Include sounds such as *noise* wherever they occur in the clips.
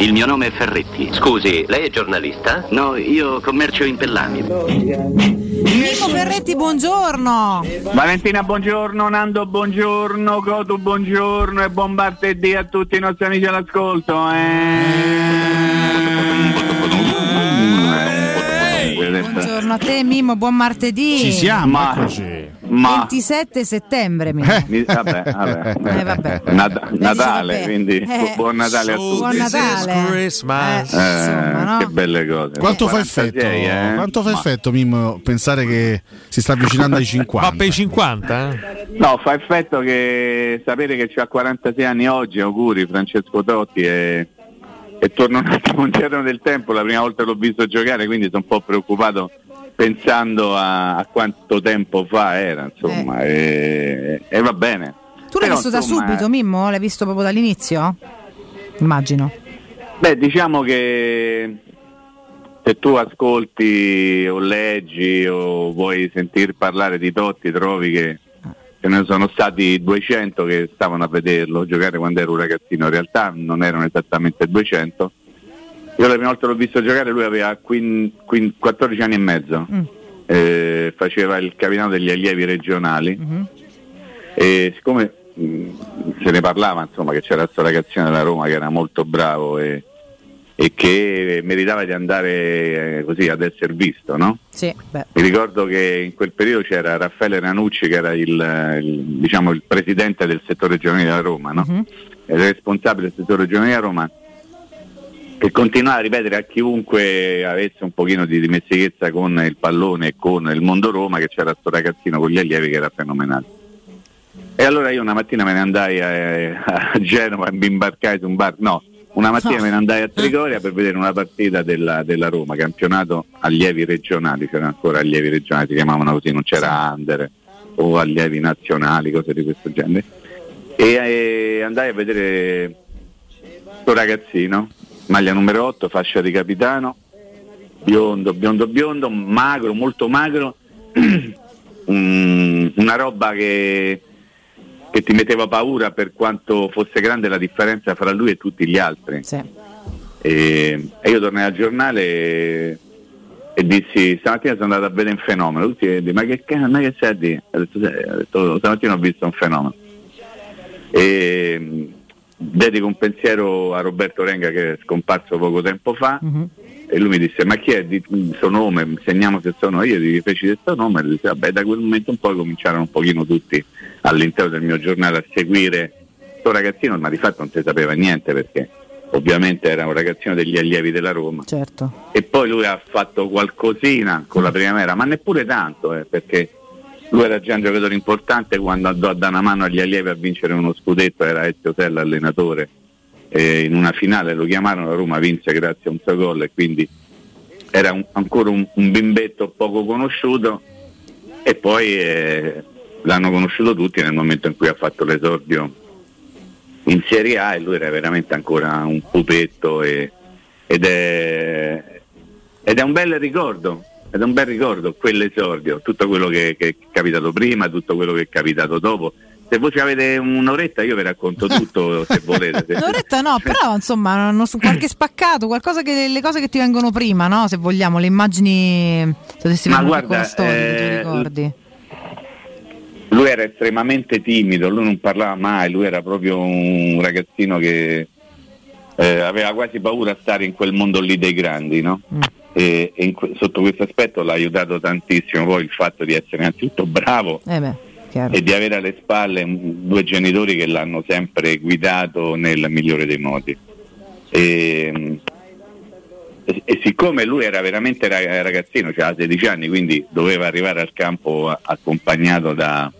Il mio nome è Ferretti. Scusi, lei è giornalista? No, io commercio in pellami. Nico Ferretti, buongiorno. Valentina, buongiorno, Nando, buongiorno, Cotu, buongiorno e buon martedì a tutti i nostri amici all'ascolto. Eh. Buongiorno a te Mimmo, buon martedì. Ci siamo, Ma- eccoci. Ma 27 settembre, Mimmo. mi- vabbè, vabbè. Eh, vabbè. Lei Natale, vabbè. quindi Eh, buon Natale a tutti. Buon Natale. Eh, insomma, no? Che belle cose. Quanto fa 46, effetto? eh? Quanto fa Ma- effetto, Mimmo, pensare che si sta avvicinando ai 50? Ma per i 50? No, fa effetto che sapere che c'ha 46 anni oggi, auguri Francesco Totti e, e torno un attimo indietro del tempo, la prima volta l'ho visto giocare, quindi sono un po' preoccupato pensando a, a quanto tempo fa era, insomma, e, e va bene. Tu l'hai Però, visto da insomma, subito, Mimmo? L'hai visto proprio dall'inizio? Immagino. Beh, diciamo che se tu ascolti o leggi o vuoi sentir parlare di Totti, trovi che ce ne sono stati 200 che stavano a vederlo giocare quando ero un ragazzino. In realtà non erano esattamente 200. Io la prima volta l'ho visto giocare, lui aveva quin- quin- 14 anni e mezzo. Mm. Eh, faceva il capitano degli allievi regionali Mhm. e siccome mh, se ne parlava insomma che c'era questo ragazzino della Roma che era molto bravo e, e che meritava di andare eh, così ad essere visto, no? Sì. Mi ricordo che in quel periodo c'era Raffaele Ranucci che era il, il, diciamo, il presidente del settore giovanile della Roma, no? Mhm. Era il responsabile del settore giovanile della Roma che continuava a ripetere a chiunque avesse un pochino di dimestichezza con il pallone e con il mondo Roma che c'era questo ragazzino con gli allievi che era fenomenale. E allora io una mattina me ne andai a, a Genova e mi imbarcai su un bar, no, una mattina me ne andai a Trigoria per vedere una partita della, della Roma, campionato allievi regionali, c'erano ancora allievi regionali, si chiamavano così, non c'era under o allievi nazionali, cose di questo genere. E, e andai a vedere questo ragazzino, maglia numero 8, fascia di capitano, biondo, biondo, biondo, magro, molto magro, *clears throat* un- una roba che, che ti metteva paura per quanto fosse grande la differenza fra lui e tutti gli altri. Sì. E, e io tornai al giornale e, e dissi stamattina sono andato a vedere un fenomeno tutti dicono, ma che cazzo ma che stai a dire? Ho detto, stamattina ho visto un fenomeno e dedico un pensiero a Roberto Renga che è scomparso poco tempo fa. Mhm. e lui mi disse ma chi è? Il suo nome? Segniamo se sono io. Gli feci del suo nome e lui disse vabbè da quel momento in poi cominciarono un pochino tutti all'interno del mio giornale a seguire. Questo ragazzino ma di fatto non si sapeva niente perché ovviamente era un ragazzino degli allievi della Roma. Certo. e poi lui ha fatto qualcosina con la primavera ma neppure tanto eh, perché lui era già un giocatore importante quando andò a dare una mano agli allievi a vincere uno scudetto era Ezio Tella allenatore e in una finale lo chiamarono la Roma vinse grazie a un suo gol e quindi era un- ancora un, un bimbetto poco conosciuto e poi eh, l'hanno conosciuto tutti nel momento in cui ha fatto l'esordio in Serie A e lui era veramente ancora un pupetto e- ed, è, ed è un bel ricordo ed è un bel ricordo quell'esordio tutto quello che, che è capitato prima tutto quello che è capitato dopo se voi ci avete un'oretta io vi racconto *laughs* tutto se volete Un'oretta no, però insomma, non so, qualche spaccato, qualcosa che le cose che ti vengono prima, no? Se vogliamo, le immagini, se dovessi Ma guarda, storia che eh, ricordi. lui era estremamente timido, lui non parlava mai, lui era proprio un ragazzino che eh, aveva quasi paura a stare in quel mondo lì dei grandi, no? Mm. E, e in que- sotto questo aspetto l'ha aiutato tantissimo poi il fatto di essere innanzitutto bravo Eh beh, e di avere alle spalle mm, due genitori che l'hanno sempre guidato nel migliore dei modi. E, e- e siccome lui era veramente ra- ragazzino, aveva 16 anni, quindi doveva arrivare al campo accompagnato da,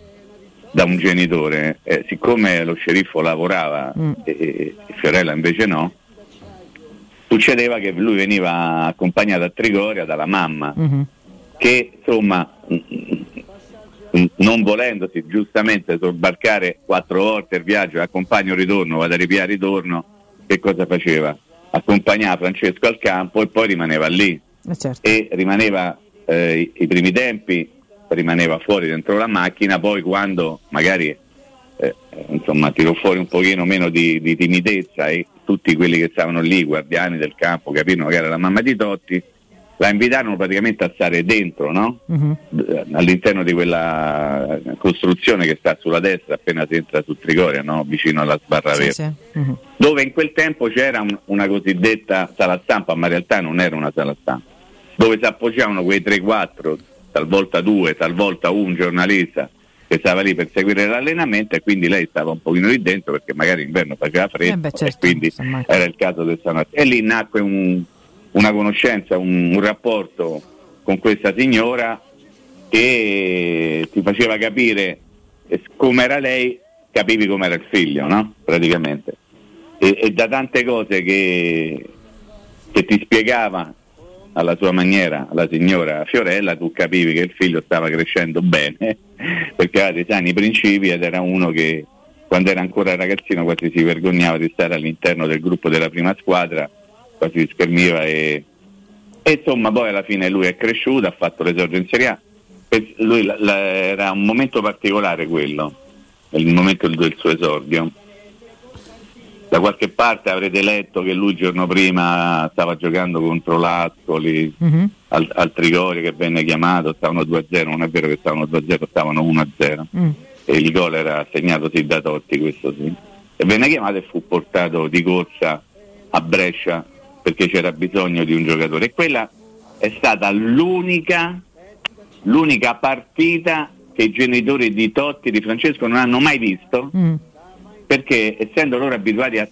da un genitore, eh, siccome lo sceriffo lavorava Mm. e, e Fiorella invece no, succedeva che lui veniva accompagnato a Trigoria dalla mamma Mhm. che insomma mm, mm, non volendosi giustamente sobbarcare quattro volte il viaggio, accompagno ritorno, vado a ripiare ritorno, che cosa faceva? Accompagnava Francesco al campo e poi rimaneva lì Eh, certo. e rimaneva eh, i, i primi tempi, rimaneva fuori dentro la macchina, poi quando magari eh, insomma tirò fuori un pochino meno di, di timidezza e tutti quelli che stavano lì, guardiani del campo, capirono che era la mamma di Totti, la invitarono praticamente a stare dentro, no? D- all'interno di quella costruzione che sta sulla destra appena si entra su Trigoria, no? vicino alla sbarra Sì, verde sì. Mhm. dove in quel tempo c'era un- una cosiddetta sala stampa, ma in realtà non era una sala stampa, dove si appoggiavano quei 3-4, talvolta due, talvolta un giornalista che stava lì per seguire l'allenamento e quindi lei stava un pochino lì dentro perché magari inverno faceva freddo Eh beh, certo, e quindi era il caso del San E lì nacque un- una conoscenza, un, un rapporto con questa signora che ti faceva capire eh, com'era lei, capivi com'era il figlio, no? Praticamente. E, e da tante cose che, che ti spiegava alla sua maniera la signora Fiorella, tu capivi che il figlio stava crescendo bene, *laughs* perché aveva dei sani principi ed era uno che quando era ancora ragazzino quasi si vergognava di stare all'interno del gruppo della prima squadra, quasi si schermiva e, e insomma poi alla fine lui è cresciuto, ha fatto l'esordio in Serie A. Lui la- la- era un momento particolare quello, il momento del suo esordio. Da qualche parte avrete letto che lui il giorno prima stava giocando contro l'Ascoli, Mhm. al, al Trigoria che venne chiamato, stavano 2-0, non è vero che stavano 2-0, stavano 1-0 Mm. e il gol era segnato sì da Totti, questo sì. E venne chiamato e fu portato di corsa a Brescia perché c'era bisogno di un giocatore. E quella è stata l'unica, l'unica partita che i genitori di Totti e di Francesco non hanno mai visto Mm. Perché essendo loro abituati a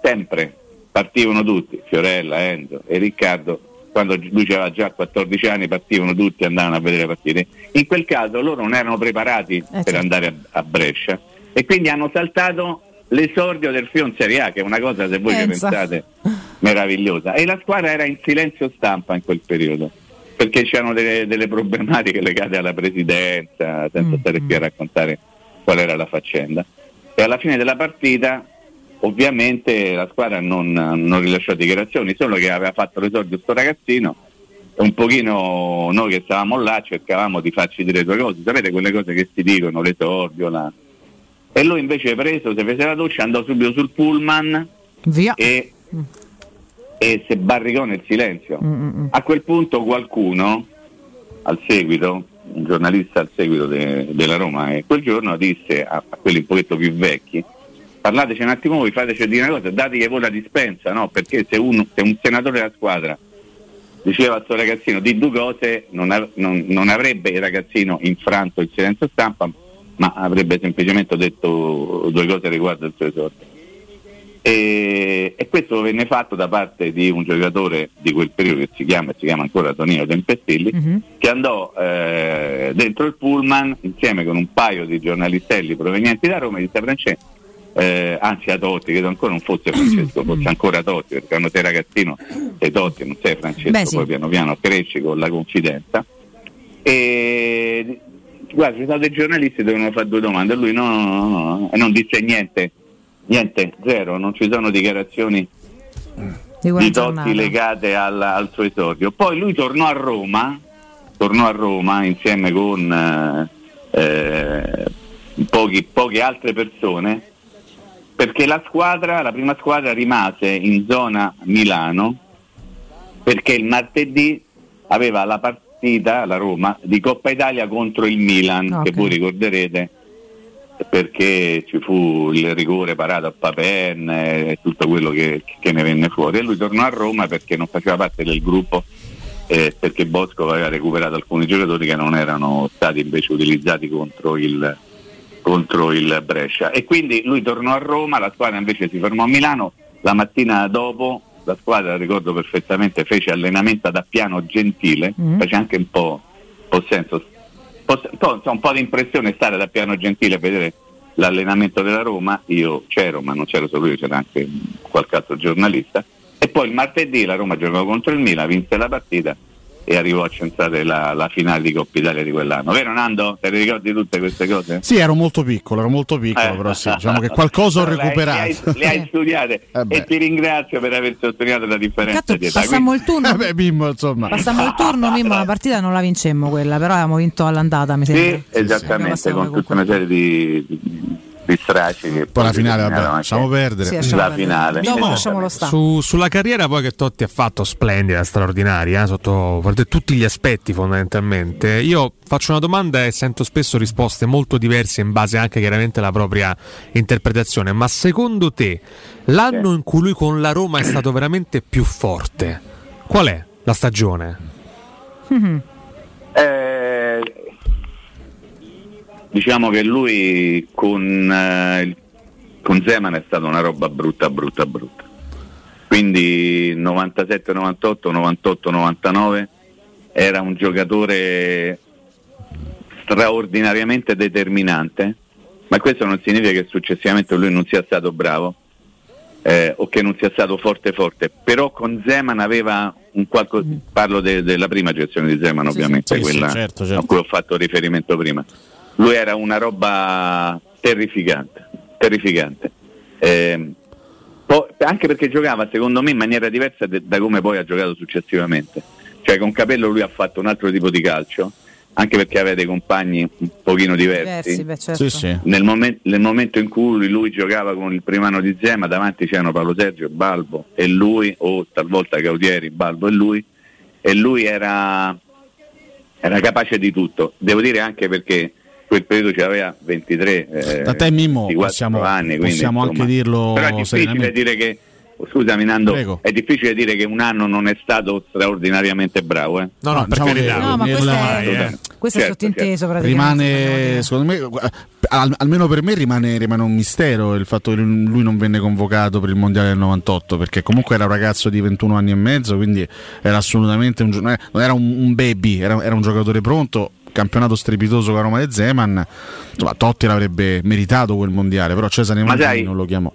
sempre partivano tutti, Fiorella, Enzo e Riccardo, quando lui aveva già 14 anni partivano tutti e andavano a vedere le partite. In quel caso loro non erano preparati per certo. andare a, a Brescia e quindi hanno saltato l'esordio del Fion Serie A, che è una cosa se voi ci Pensa. pensate meravigliosa. E la squadra era in silenzio stampa in quel periodo. Perché c'erano delle, delle problematiche legate alla presidenza, senza Mm, stare qui a raccontare qual era la faccenda e alla fine della partita ovviamente la squadra non, non rilasciò dichiarazioni, solo che aveva fatto l'esordio sto ragazzino e un pochino noi che stavamo là cercavamo di farci dire due cose, sapete quelle cose che si dicono, l'esordio, la... e lui invece preso, si fece la doccia, andò subito sul pullman Via. e, e si barricò nel silenzio. Mm, mm, mm. A quel punto qualcuno, al seguito, un giornalista al seguito de- della Roma, e quel giorno disse a, a quelli un pochetto più vecchi, parlateci un attimo voi, fateci dire una cosa, dategli voi la dispensa, no? Perché se, uno- se un senatore della squadra diceva a sto ragazzino di due cose, non, av- non- non avrebbe il ragazzino infranto il silenzio stampa, ma avrebbe semplicemente detto due cose riguardo il suo esordio. E, e questo venne fatto da parte di un giocatore di quel periodo che si chiama, si chiama ancora Tonino Tempestilli, Mhm. che andò eh, dentro il pullman insieme con un paio di giornalistelli provenienti da Roma e disse Francesco, eh, anzi a Totti, credo ancora non fosse Francesco, *clears throat* fosse ancora Totti, perché quando sei ragazzino sei Totti, non sei Francesco, Beh, sì. poi piano piano cresci con la confidenza. E guarda, ci sono dei giornalisti che devono fare due domande, lui no, no, no, no, e non disse niente, niente, zero, non ci sono dichiarazioni Di di. Totti legate al, al suo esordio. Poi lui tornò a Roma, tornò a Roma insieme con eh, eh, pochi- poche altre persone, perché la squadra, la prima squadra rimase in zona Milano, perché il martedì aveva la partita, la Roma, di Coppa Italia contro il Milan, Ok. che voi ricorderete perché ci fu il rigore parato a Papen e tutto quello che, che ne venne fuori. E lui tornò a Roma perché non faceva parte del gruppo, eh, perché Bosco aveva recuperato alcuni giocatori che non erano stati invece utilizzati contro il, contro il Brescia. E quindi lui tornò a Roma, la squadra invece si fermò a Milano, la mattina dopo la squadra, ricordo perfettamente, fece allenamento ad Appiano Gentile, Mm. fece anche un po', un po' senso un po', un po', di impressione stare da piano gentile e vedere l'allenamento della Roma, io c'ero, ma non c'ero solo io, c'era anche qualche altro giornalista. E poi il martedì la Roma giocò contro il Milan, vinse la partita e arrivò a centrare la, la finale di Coppa Italia di quell'anno. Vero Nando? Te le ricordi tutte queste cose? Sì, ero molto piccolo, ero molto piccolo, Eh. però sì, diciamo che qualcosa ho *laughs* recuperato. Le hai, le hai studiate *laughs* Eh e ti ringrazio per aver sottolineato la differenza Peccato, di età. passammo il turno. *laughs* Vabbè, Bimbo, insomma. Passammo il turno, Mimmo, la partita non la vincemmo quella, però avevamo vinto all'andata, mi sembra. Sì, esattamente, Passiamo con tutta una serie di, di- di che Poi la finale, vabbè, lasciamo perdere. Sì, lasciamo la finale. Esattamente. lasciamolo stare. Su- sulla carriera poi che Totti ha fatto splendida, straordinaria, eh, sotto guardate, tutti gli aspetti fondamentalmente. Io faccio una domanda e sento spesso risposte molto diverse in base anche chiaramente alla propria interpretazione, ma secondo te l'anno in cui lui con la Roma è stato veramente più forte, qual è la stagione? Eh, diciamo che lui con, eh, con Zeman è stata una roba brutta, brutta, brutta. Quindi 97, 98, 98, 99 era un giocatore straordinariamente determinante, ma questo non significa che successivamente lui non sia stato bravo eh, o che non sia stato forte forte, però con Zeman aveva un qualcosa, parlo de- della prima gestione di Zeman ovviamente, Sì, sì, quella certo, certo. a cui ho fatto riferimento prima. Lui era una roba terrificante, terrificante. Ehm, po- anche perché giocava secondo me in maniera diversa de- da come poi ha giocato successivamente. Cioè con Capello lui ha fatto un altro tipo di calcio, anche perché aveva dei compagni un pochino diversi. Diversi, beh, certo. Sì, sì. Nel, momen- nel momento in cui lui giocava con il primo anno di Zema, davanti c'erano Paolo Sergio, Balbo e lui, o talvolta Gautieri, Balbo e lui, e lui era, era capace di tutto. Devo dire anche perché quel periodo ci aveva 23 eh, Da te, Mimmo, 24 possiamo- anni, quindi, possiamo insomma. anche dirlo Però è difficile dire che Scusami Nando, Prego. è difficile dire che un anno non è stato straordinariamente bravo. Eh? No, no, per diciamo carità. che- No, ma questo è, eh. questo è Certo, sottinteso praticamente. vogliamo Rimane, secondo me, al- almeno per me rimane, rimane un mistero il fatto che lui non venne convocato per il mondiale del 98, perché comunque era un ragazzo di 21 anni e mezzo, quindi era assolutamente un, gio- non era- non era un, un baby, era, era un giocatore pronto. Campionato strepitoso con la Roma di Zeman, insomma, Totti l'avrebbe meritato quel mondiale, però Cesare Ma Maldini sai- non lo chiamò.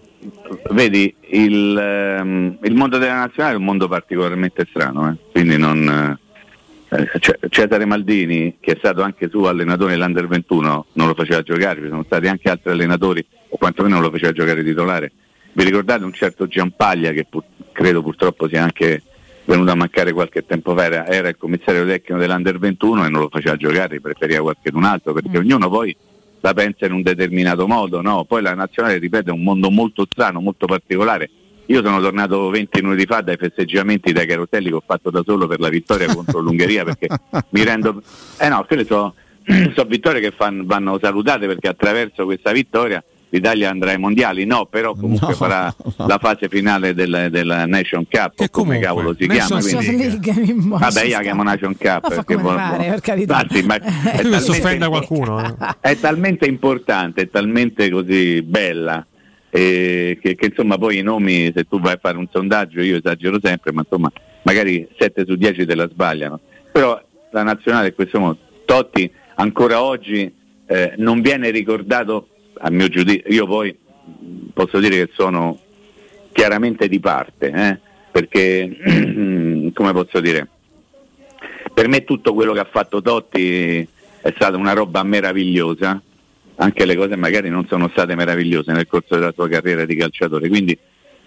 Vedi, il, ehm, il mondo della nazionale è un mondo particolarmente strano, eh? quindi non... eh, Cesare Maldini, che è stato anche suo allenatore nell'Under 21, non lo faceva giocare, ci sono stati anche altri allenatori, o quantomeno non lo faceva giocare titolare. Vi ricordate un certo Giampaglia, che pur- credo purtroppo sia anche venuto a mancare qualche tempo fa, era, era il commissario tecnico dell'Under 21 e non lo faceva giocare, preferiva qualcun altro, perché ognuno poi la pensa in un determinato modo, no? Poi la nazionale, ripeto, è un mondo molto strano, molto particolare. Io sono tornato 20 minuti fa dai festeggiamenti dai caroselli che ho fatto da solo per la vittoria contro *laughs* l'Ungheria perché mi rendo... Eh no, quelle sono *clears throat* so vittorie che fan- vanno salutate perché attraverso questa vittoria l'Italia andrà ai mondiali, no, però comunque No, farà no. la fase finale del, della Nation Cup, Che o come comunque, cavolo si chiama. quindi- League, Vabbè, io la chiamo Nation Cup. Ma fa perché buono- pare, per carità. Anzi, ma *laughs* è talmente- *laughs* qualcuno. eh. è talmente importante, è talmente così bella eh, che, che, insomma poi i nomi, se tu vai a fare un sondaggio, io esagero sempre, ma insomma magari 7 su 10 te la sbagliano. Però la nazionale in questo modo, Totti ancora oggi eh, non viene ricordato, a mio giudizio, io poi posso dire che sono chiaramente di parte, eh, perché *clears throat* come posso dire, per me tutto quello che ha fatto Totti è stata una roba meravigliosa, anche le cose magari non sono state meravigliose nel corso della sua carriera di calciatore, quindi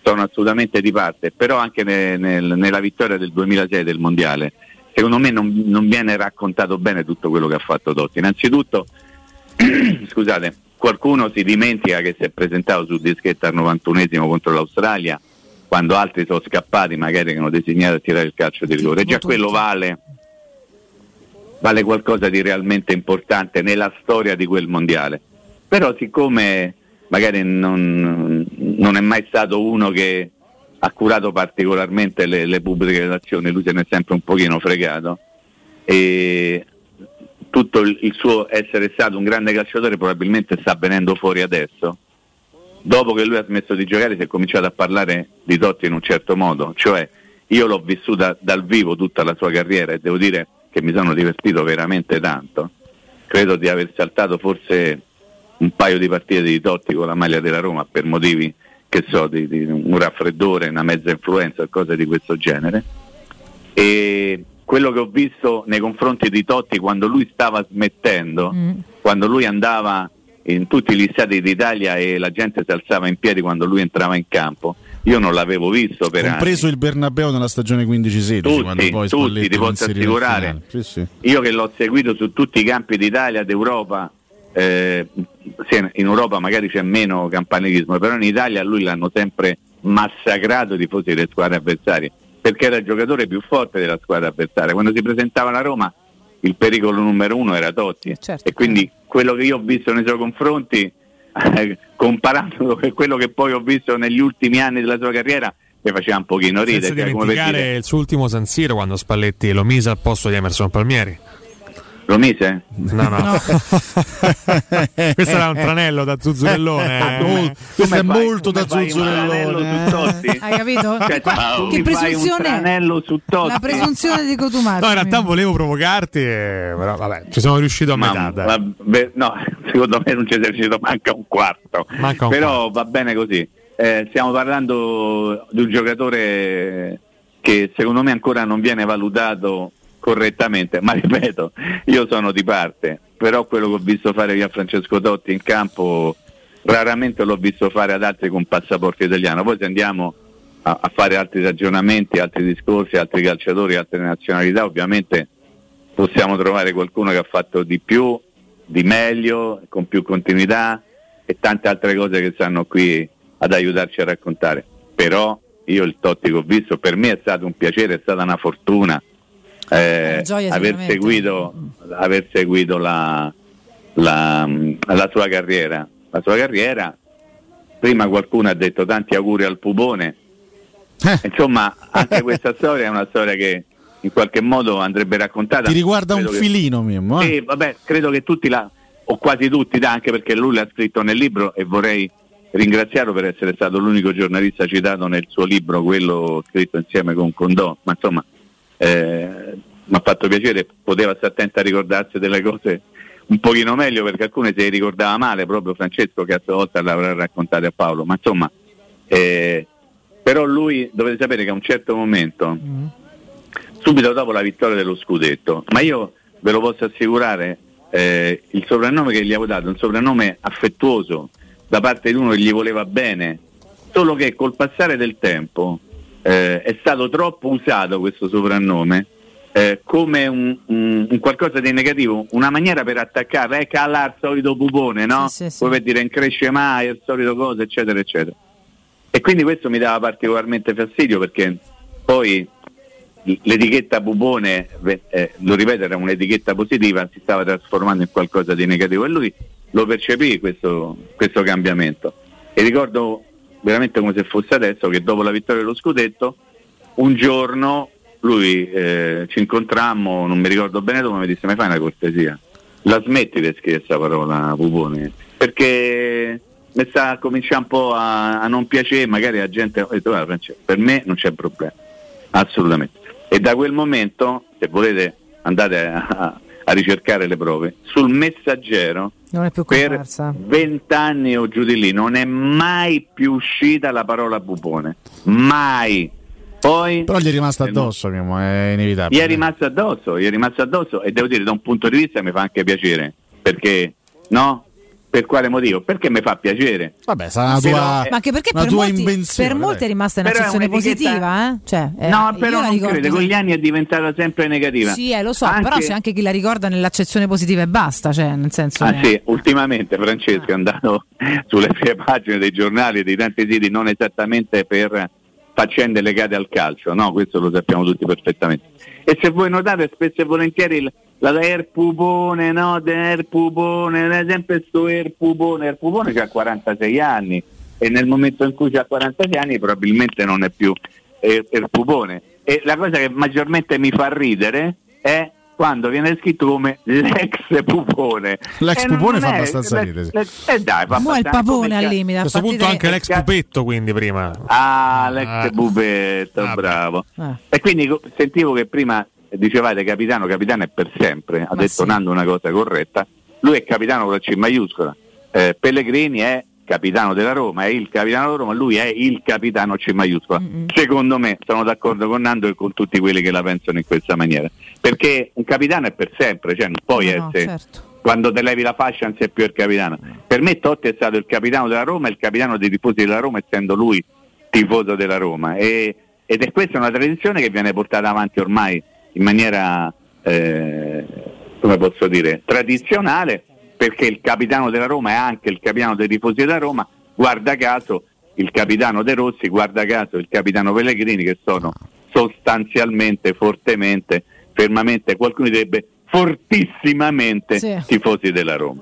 sono assolutamente di parte, però anche ne- nel- nella vittoria del 2006 del Mondiale, secondo me non, non viene raccontato bene tutto quello che ha fatto Totti. Innanzitutto, *clears throat* scusate, qualcuno si dimentica che si è presentato su dischetta al 91esimo contro l'Australia, quando altri sono scappati, magari che hanno designato a tirare il calcio di rigore. Già quello vale vale qualcosa di realmente importante nella storia di quel mondiale. Però siccome magari non, non è mai stato uno che ha curato particolarmente le, le pubbliche relazioni, lui se ne è sempre un pochino fregato e tutto il, suo essere stato un grande calciatore probabilmente sta venendo fuori adesso. Dopo che lui ha smesso di giocare si è cominciato a parlare di Totti in un certo modo, cioè io l'ho vissuta dal vivo tutta la sua carriera e devo dire che mi sono divertito veramente tanto. Credo di aver saltato forse un paio di partite di Totti con la maglia della Roma per motivi che so, di, di un raffreddore, una mezza influenza, cose di questo genere. E quello che ho visto nei confronti di Totti quando lui stava smettendo, Mm. quando lui andava in tutti gli stati d'Italia e la gente si alzava in piedi quando lui entrava in campo, io non l'avevo visto per Compreso anni. il Bernabeu nella stagione 15-16, Tutti, quando poi tutti, ti posso assicurare. Sì, sì. Io che l'ho seguito su tutti i campi d'Italia, d'Europa, eh, sì, in Europa magari c'è meno campanilismo, però in Italia lui l'hanno sempre massacrato i tifosi delle squadre avversarie, perché era il giocatore più forte della squadra avversaria. Quando si presentava la Roma il pericolo numero uno era Totti Certo. e quindi quello che io ho visto nei suoi confronti, eh, comparandolo con quello che poi ho visto negli ultimi anni della sua carriera, mi faceva un pochino ridere. Senza cioè, come per dimenticare dire, il suo ultimo San Siro quando Spalletti lo mise al posto di Emerson Palmieri. Lo mise? No, no. *laughs* Questo era un tranello da Zuzzurellone. eh. *laughs* Molto- questo è molto da zuzzurellone. su Totti? *laughs* Hai capito? Cioè, tu che presunzione è? tranello su Totti? La presunzione di Cotumaccio. No, in realtà volevo provocarti, eh, però vabbè, ci sono riuscito a Ma- metà. dai. vabbè, no, secondo me non ci è riuscito manca un quarto. Manca un Però va bene così. Eh, stiamo parlando di un giocatore che secondo me ancora non viene valutato correttamente, ma ripeto, io sono di parte, però quello che ho visto fare via Francesco Totti in campo raramente l'ho visto fare ad altri con passaporto italiano. Poi se andiamo a, a fare altri ragionamenti, altri discorsi, altri calciatori, altre nazionalità, ovviamente possiamo trovare qualcuno che ha fatto di più, di meglio, con più continuità e tante altre cose che stanno qui ad aiutarci a raccontare. Però io il Totti che ho visto, per me è stato un piacere, è stata una fortuna eh, gioia aver, seguito, aver seguito la, la, la sua carriera. La sua carriera, prima qualcuno ha detto tanti auguri al pupone, Eh, insomma anche *laughs* questa storia è una storia che in qualche modo andrebbe raccontata. ti riguarda un Credo che- filino, Mimmo. eh? sì, vabbè, credo che tutti la, o quasi tutti, anche perché lui l'ha scritto nel libro e vorrei ringraziarlo per essere stato l'unico giornalista citato nel suo libro, quello scritto insieme con Condò, ma insomma eh, mi ha fatto piacere, poteva stare attento a ricordarsi delle cose un pochino meglio perché alcune se le ricordava male, proprio Francesco che a sua volta l'avrà raccontate a Paolo, ma insomma, eh, però lui dovete sapere che a un certo momento subito dopo la vittoria dello scudetto, ma io ve lo posso assicurare, eh, il soprannome che gli avevo dato è un soprannome affettuoso da parte di uno che gli voleva bene, solo che col passare del tempo eh, è stato troppo usato questo soprannome eh, come un, un- un qualcosa di negativo, una maniera per attaccare, eh, cala al solito pupone, no? Sì, sì, sì. Per dire non cresce mai, è il solito cosa, eccetera, eccetera. E quindi questo mi dava particolarmente fastidio perché poi l'etichetta Bubone, eh, lo ripeto, era un'etichetta positiva, si stava trasformando in qualcosa di negativo e lui lo percepì questo, questo cambiamento. E ricordo veramente come se fosse adesso che dopo la vittoria dello scudetto, un giorno lui eh, ci incontrammo, non mi ricordo bene dove, mi disse: Mi fai una cortesia? La smetti di scrivere questa parola, Pupone? Perché mi sta cominciando un po' a, a non piacere, magari la gente. Ho detto, "Guarda, per me non c'è problema, assolutamente. E da quel momento, se volete, andate a, a ricercare le prove, sul messaggero Non è più per vent'anni o giù di lì non è mai più uscita la parola Pupone, mai. Poi Però gli è rimasto Eh, no. addosso, Mimmo, è inevitabile. gli è rimasto addosso, gli è rimasto addosso e devo dire da un punto di vista mi fa anche piacere, perché no? Per quale motivo? Perché mi fa piacere. Vabbè, sarà una tua, Ma anche perché una per tua molti, invenzione. per molti è rimasta un'accezione positiva, eh? Cioè, eh, no, però non crede, con gli anni è diventata sempre negativa. Sì, eh, lo so, Anche- però c'è anche chi la ricorda nell'accezione positiva e basta, cioè, nel senso Ah che- sì, ultimamente Francesco è andato *laughs* sulle prime pagine dei giornali e di tanti siti non esattamente per faccende legate al calcio, no? Questo lo sappiamo tutti perfettamente. E se voi notate spesso e volentieri il- la Air Pupone, no? Air Pupone, ad esempio sto Air Pupone, Air Pupone ha 46 anni e nel momento in cui ha 46 anni probabilmente non è più Air Pupone. E la cosa che maggiormente mi fa ridere è quando viene scritto come l'ex pupone. L'ex E non pupone fa è- abbastanza ridere, sì. l'ex- Eh dai, fa è il abbastanza- papone al limite. A questo punto anche eh, l'ex ca- pupetto, quindi prima. Ah, l'ex Ah. pupetto, Vabbè. bravo. Eh. E quindi sentivo che prima dicevate capitano, capitano è per sempre, ha Ma detto sì. Nando una cosa corretta. Lui è capitano con la C maiuscola. Eh, Pellegrini è capitano della Roma, è il capitano della Roma, lui è il capitano C maiuscola. Mm-mm. Secondo me sono d'accordo con Nando e con tutti quelli che la pensano in questa maniera. Perché un capitano è per sempre, cioè non puoi No, no, essere certo. quando te levi la fascia non sei più il capitano. Per me Totti è stato il capitano della Roma e il capitano dei tifosi della Roma essendo lui tifoso della Roma e, ed è questa una tradizione che viene portata avanti ormai in maniera, eh, come posso dire, tradizionale perché il capitano della Roma è anche il capitano dei tifosi della Roma, guarda caso il capitano De Rossi, guarda caso il capitano Pellegrini che sono sostanzialmente, fortemente, fermamente, qualcuno direbbe fortissimamente Sì. tifosi della Roma.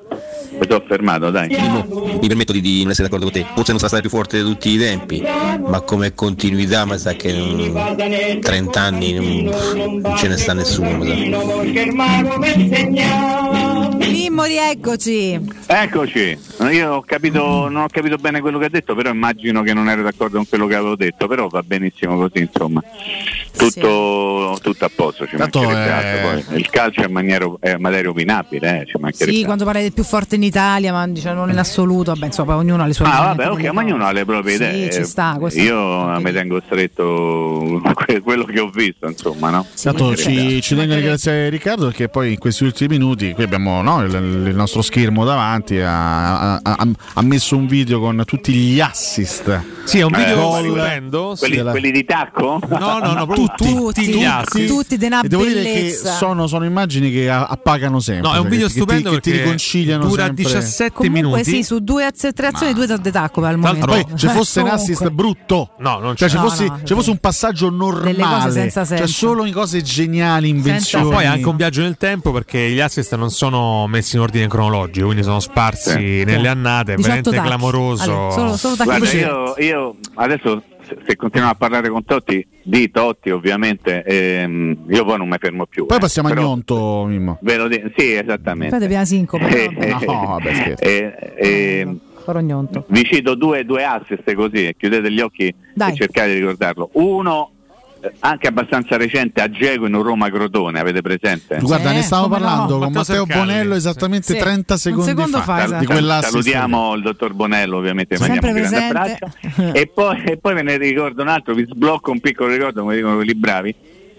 Mi sono fermato, dai. Primo, mi permetto di, di non essere d'accordo con te, forse non sarà stata più forte di tutti i tempi, ma come continuità mi sa che mm, 30 anni non, non ce ne sta nessuno. Mimmo, rieccoci. Eccoci, io ho capito, non ho capito bene quello che ha detto, però immagino che non ero d'accordo con quello che avevo detto, però va benissimo così, insomma. Tutto, tutto a posto, ci Tanto mancherebbe è- altro poi. Il calcio è, maniero- è materia opinabile, eh, Sì, altro. quando parli del più forte in Italia, ma diciamo, non in assoluto, vabbè, insomma, ognuno ha le sue Ah visioni vabbè, ok, ma ognuno ha le proprie Sì, idee. ci sta, Io mi tengo stretto que- *laughs* quello che ho visto, insomma, no? Sì, Tanto sì, ci, sì. ci tengo a ringraziare Riccardo perché poi in questi ultimi minuti qui abbiamo no, il, il nostro schermo davanti, ha, ha- ha- ha messo un video con tutti gli assist. Sì, è un video gol. stupendo. sì. Quelli, quelli di tacco? No, no, no, tutti, Tutti, gli assi. tutti di una devo dire che bellezza. sono, sono immagini che appagano sempre. No, è un che- video che ti- stupendo che ti, perché riconciliano dura sempre. 17 Comunque minuti. sì, su due az- tre azioni, due de tacco al momento. Ma poi ci fosse un assist brutto. No, non Cioè, c'è. ci No, fosse, fosse un passaggio normale, senza cioè senso. solo in cose geniali, invenzioni. Poi anche un viaggio nel tempo perché gli assist non sono messi in ordine cronologico, quindi sono sparsi Sì. nelle annate, 18 veramente tacchi. clamoroso. Ale, solo, solo Guarda, io, io adesso se, continuiamo a parlare con Totti, di Totti ovviamente, ehm, io poi non mi fermo più. Poi eh, passiamo a però- Gnonto, Mimmo. Ve lo dico, sì, esattamente. Poi dobbiamo sincope. Eh, vabbè. No, vabbè, scherzo. eh, eh, vi cito due, due assist così, e chiudete gli occhi Dai. e cercate di ricordarlo. Uno, eh, anche abbastanza recente, a Geco in un Roma Crotone, avete presente? Guarda, Eh, ne stavo come no. parlando con Matteo Matteo. Bonello esattamente Sì. 30 Un secondi secondo fa, fa, esatto. di. Salutiamo il dottor Bonello, ovviamente, mandiamo un grande abbraccio. e, poi, e poi ve ne ricordo un altro, vi sblocco un piccolo ricordo, come dicono quelli bravi.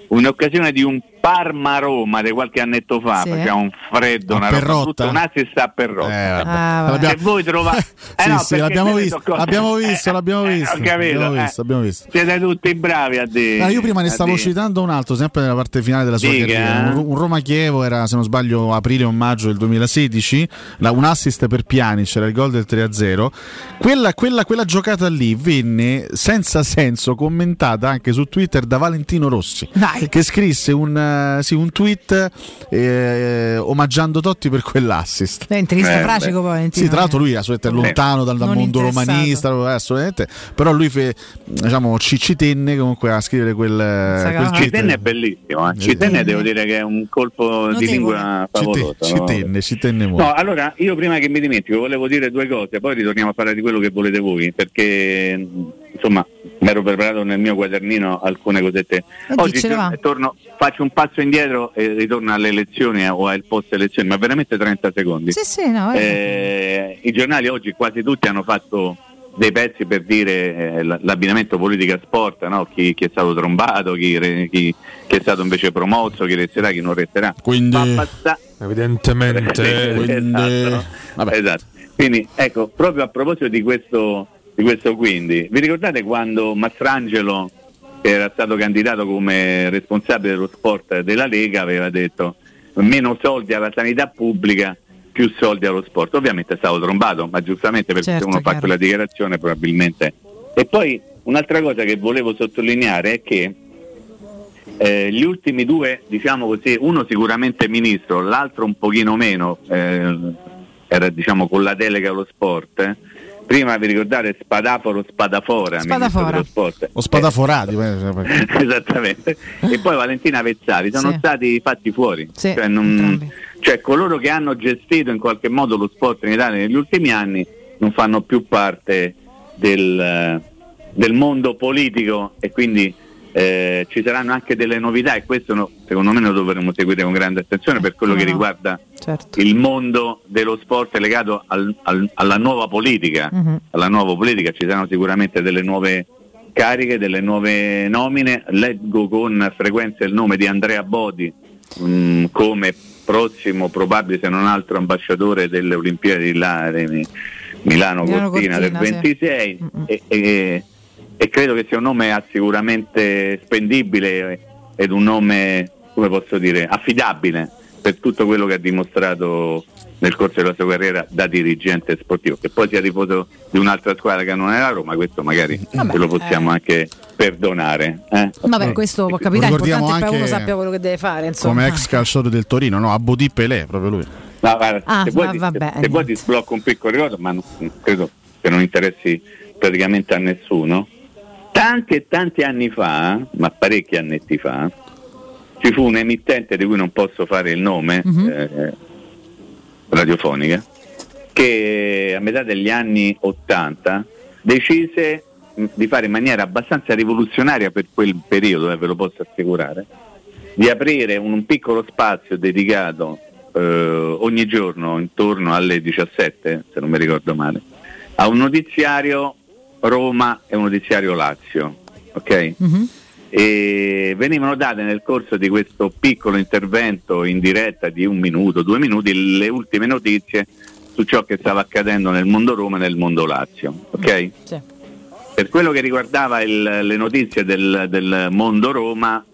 Un'occasione di un Parma-Roma di qualche annetto fa, Sì. faceva un freddo, una roba brutta, un assist a Perrotta. Eh, vabbè. Ah, vabbè. Se voi trovate, *laughs* eh sì, no, sì, l'abbiamo visto, cose- l'abbiamo *laughs* visto, l'abbiamo Eh, visto, ho capito, l'abbiamo eh. visto, abbiamo visto. Siete tutti bravi a dire. Ah, io prima ne stavo citando un altro, sempre nella parte finale della sua Dica. carriera. Un, un Roma-Chievo era, se non sbaglio, aprile o maggio del 2016. la- un assist per Piani, c'era il gol del 3-0. Quella, quella- quella giocata lì venne senza senso commentata anche su Twitter da Valentino Rossi, Dai. che scrisse un, eh, sì, un tweet eh, omaggiando Totti per quell'assist. È interista Eh, fracico beh. poi. Valentino, Sì, tra l'altro eh. lui assolutamente è lontano dal, dal Non mondo romanista, eh, assolutamente, però lui fe- diciamo, ci, ci tenne comunque a scrivere quel, quel tweet. Citenne è bellissimo, eh. Citenne devo dire che è un colpo di Notevole. lingua Ci, te- favoloso. ci no? tenne, ci tenne molto. No, allora io prima che mi dimentico volevo dire due cose, poi ritorniamo a parlare di quello che volete voi, perché insomma mi ero preparato nel mio quadernino alcune cosette. Eh, Oggi torno, faccio un passo indietro e ritorno alle elezioni eh, o al post elezioni, ma veramente 30 secondi. Sì, sì, no. eh. Eh, I giornali oggi quasi tutti hanno fatto dei pezzi per dire eh, l'abbinamento politica-sport, no? chi, chi è stato trombato, chi, chi- chi è stato invece promosso, chi resterà, chi non resterà. Quindi- basta- Evidentemente. *laughs* Quindi- esatto. vabbè. Esatto. Quindi ecco, proprio a proposito di questo, di questo quindi, vi ricordate quando Mastrangelo, che era stato candidato come responsabile dello sport della Lega, aveva detto meno soldi alla sanità pubblica, più soldi allo sport. Ovviamente è stato trombato, ma giustamente perché Certo, uno fa chiaro. quella dichiarazione probabilmente. E poi un'altra cosa che volevo sottolineare è che eh, gli ultimi due, diciamo così, uno sicuramente ministro, l'altro un pochino meno, eh, era diciamo con la delega allo sport. eh. Prima vi ricordate Spadaforo Spadafora, Spadafora. dello sport. O spadaforati. eh, *laughs* Esattamente. E poi Valentina Vezzali sono Sì. stati fatti fuori. Sì, cioè, non- cioè, coloro che hanno gestito in qualche modo lo sport in Italia negli ultimi anni non fanno più parte del, eh, del mondo politico e quindi eh, ci saranno anche delle novità e questo no- secondo me lo dovremmo seguire con grande attenzione per quello che no. riguarda Certo. il mondo dello sport legato al- al- alla nuova politica. Mhm. Alla nuova politica ci saranno sicuramente delle nuove cariche, delle nuove nomine. Leggo con frequenza il nome di Andrea Bodi mh, come prossimo, probabile se non altro, ambasciatore delle Olimpiadi di là- Milano, Milano Cortina del Cortina, sì. 26 Mm-mm. e, e- e credo che sia un nome sicuramente spendibile ed un nome, come posso dire, affidabile per tutto quello che ha dimostrato nel corso della sua carriera da dirigente sportivo, che poi sia tifoso di un'altra squadra che non è la Roma, questo magari Vabbè, ce lo possiamo eh. anche perdonare. eh. Vabbè, questo può capitare, Ricordiamo l'importante è che uno sappia quello che deve fare. Insomma. Come ex calciatore del Torino, no? Abodi Pelé, proprio lui. No, guarda, Ah, se, vuoi, va- ti- vabbè, se- se vuoi ti sblocco un piccolo ricordo, ma non- credo che non interessi praticamente a nessuno. Tanti e tanti anni fa, ma parecchi annetti fa, ci fu un emittente di cui non posso fare il nome, Mhm. eh, radiofonica, che a metà degli anni 80 decise mh, di fare in maniera abbastanza rivoluzionaria per quel periodo, eh, ve lo posso assicurare, di aprire un piccolo spazio dedicato eh, ogni giorno intorno alle 17, se non mi ricordo male, a un notiziario Roma e un notiziario Lazio. ok? Mhm. E venivano date nel corso di questo piccolo intervento in diretta di un minuto, due minuti, le ultime notizie su ciò che stava accadendo nel mondo Roma e nel mondo Lazio. ok? Sì. Per quello che riguardava il- le notizie del, del mondo Roma,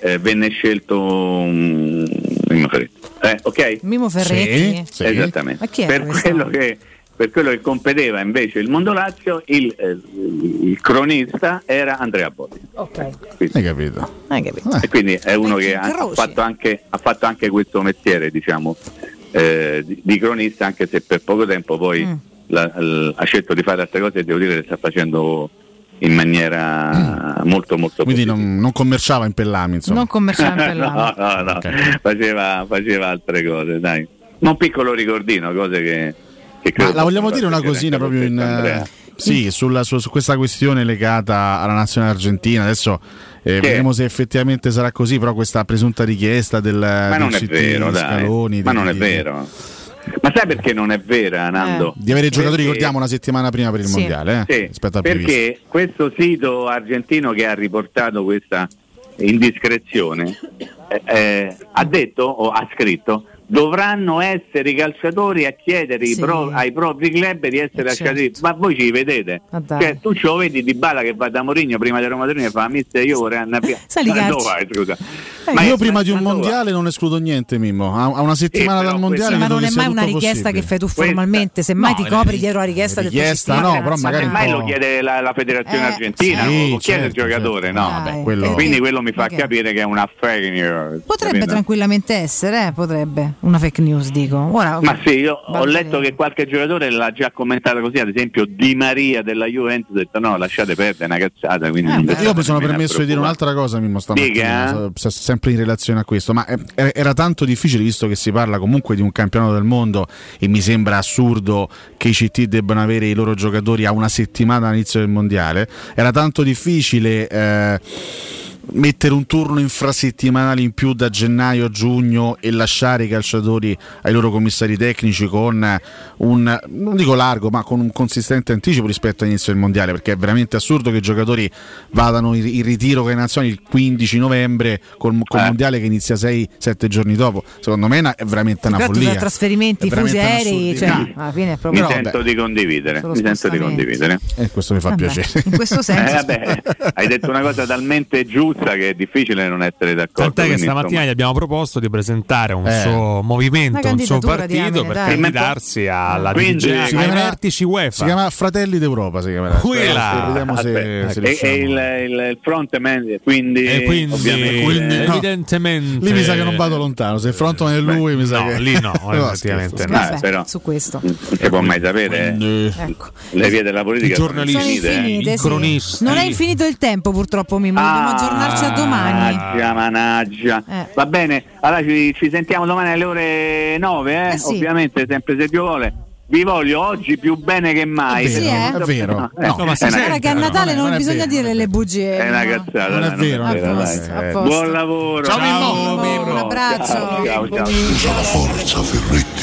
eh, venne scelto um, Mimo Ferretti. Eh, ok? Mimo Ferretti. Sì. Esattamente. Ma chi era per, questo? quello che, per quello che competeva invece il mondo Lazio, il, eh, il cronista era Andrea Botti. Ok, Quindi- Hai capito? hai capito. e quindi è uno Eh, che ha, fatto anche, ha fatto anche questo mestiere, diciamo, eh, di, di cronista, anche se per poco tempo poi Mm. la- l- ha scelto di fare altre cose e devo dire che sta facendo in maniera molto molto Quindi non, non commerciava in Pellami, insomma. Non commerciale *laughs* per no, no, no, Ok. faceva, faceva altre cose, dai. Un piccolo ricordino, cose che, Ma la vogliamo dire una cosina proprio in... eh, Sì, sulla- su, su questa questione legata alla nazionale argentina. Adesso eh, vedremo se effettivamente sarà così, però questa presunta richiesta del, Ma del non è CT vero, dai. Scaloni, Ma non è vero. Ma sai perché non è vera, Nando? Di avere i giocatori, Perché- ricordiamo, una settimana prima per il Sì. mondiale, eh, Sì, rispetto al previsto. perché questo sito argentino che ha riportato questa indiscrezione eh, eh, ha detto o ha scritto dovranno essere i calciatori a chiedere Sì. pro- ai propri club di essere Eh, lasciati certo. ma voi ci vedete dai. cioè, tu ce lo vedi di Bala che va da Mourinho prima di Roma Torino e fa mister io vorrei andare via *laughs* Sai li Ma dove vai, scusa? Eh, Ma Io prima di un mondiale non escludo niente, Mimmo. A una settimana Sì, però dal mondiale Sì, ma non che è mai una richiesta che possibile. fai tu formalmente, semmai No, ti copri ri- dietro la richiesta del tuo richiesta, sistema no, però magari un Mai po'- lo chiede la, la federazione Eh, argentina, sì, lo chiede il certo, giocatore, certo. no? Dai, vabbè, quello- Quindi quello mi fa capire che è una fake news. Potrebbe capito? tranquillamente essere, eh, potrebbe. Una fake news, dico. Ora, Ma sì, io ho letto che qualche giocatore l'ha già commentata così, ad esempio Di Maria della Juventus ha detto no, lasciate perdere, è una cazzata. Quindi Eh, non beh. Io mi sono permesso di dire un'altra cosa, Mimmo, Dica, stamattina, se- sempre in relazione a questo, ma eh, era tanto difficile visto che si parla comunque di un campionato del mondo e mi sembra assurdo che i CT debbano avere i loro giocatori a una settimana dall'inizio del mondiale, era tanto difficile eh, mettere un turno infrasettimanale in più da gennaio a giugno e lasciare i calciatori ai loro commissari tecnici con un non dico largo ma con un consistente anticipo rispetto all'inizio del mondiale perché è veramente assurdo che i giocatori vadano in, ritiro con le nazioni il 15 novembre col, col Eh. mondiale che inizia 6-7 giorni dopo secondo me è veramente una Tratto follia trasferimenti, È fusi aerei, cioè, alla fine è Mi proprio. Però, sento vabbè. di condividere, Solo mi sento di condividere. e questo mi fa Vabbè, piacere In questo Eh, senso. vabbè, hai detto una cosa talmente giusta che è difficile non essere d'accordo. Tant'è che stamattina insomma, gli abbiamo proposto di presentare un Eh. suo movimento, un suo partito per dai. candidarsi alla Quindi- dirigenza, Si ai vertici UEFA. si chiama Fratelli d'Europa si chiamerà Quella. vediamo se, se e, e il, il, il frontman, quindi, e quindi, quindi no. evidentemente Lì mi sa che non vado lontano. Se Frontman è lui, mi sa no, che. lì no, *laughs* No, effettivamente scherzo, no. Ah, Vabbè, però. su questo. si può mai sapere. Quindi- Ecco. Le vie della politica I sono giornalisti. Sono infinite, eh. i cronisti. Non è infinito il tempo, purtroppo, Mimmo. Dobbiamo aggiornarci a domani. Managgia, managgia. Eh. Va bene, allora ci, ci sentiamo domani alle ore 9, eh? Eh sì. ovviamente sempre se Dio vuole. Vi voglio oggi più bene che mai. È vero, Sì, eh? è vero. No, ma Guarda che a. Natale non, non bisogna vero, dire le bugie. È una cazzata. Non è dai, vero, non è vero. posto, posto. Buon lavoro. Ciao, Mimmo. Un abbraccio. Ciao, ciao, ciao. La forza, Ferretti.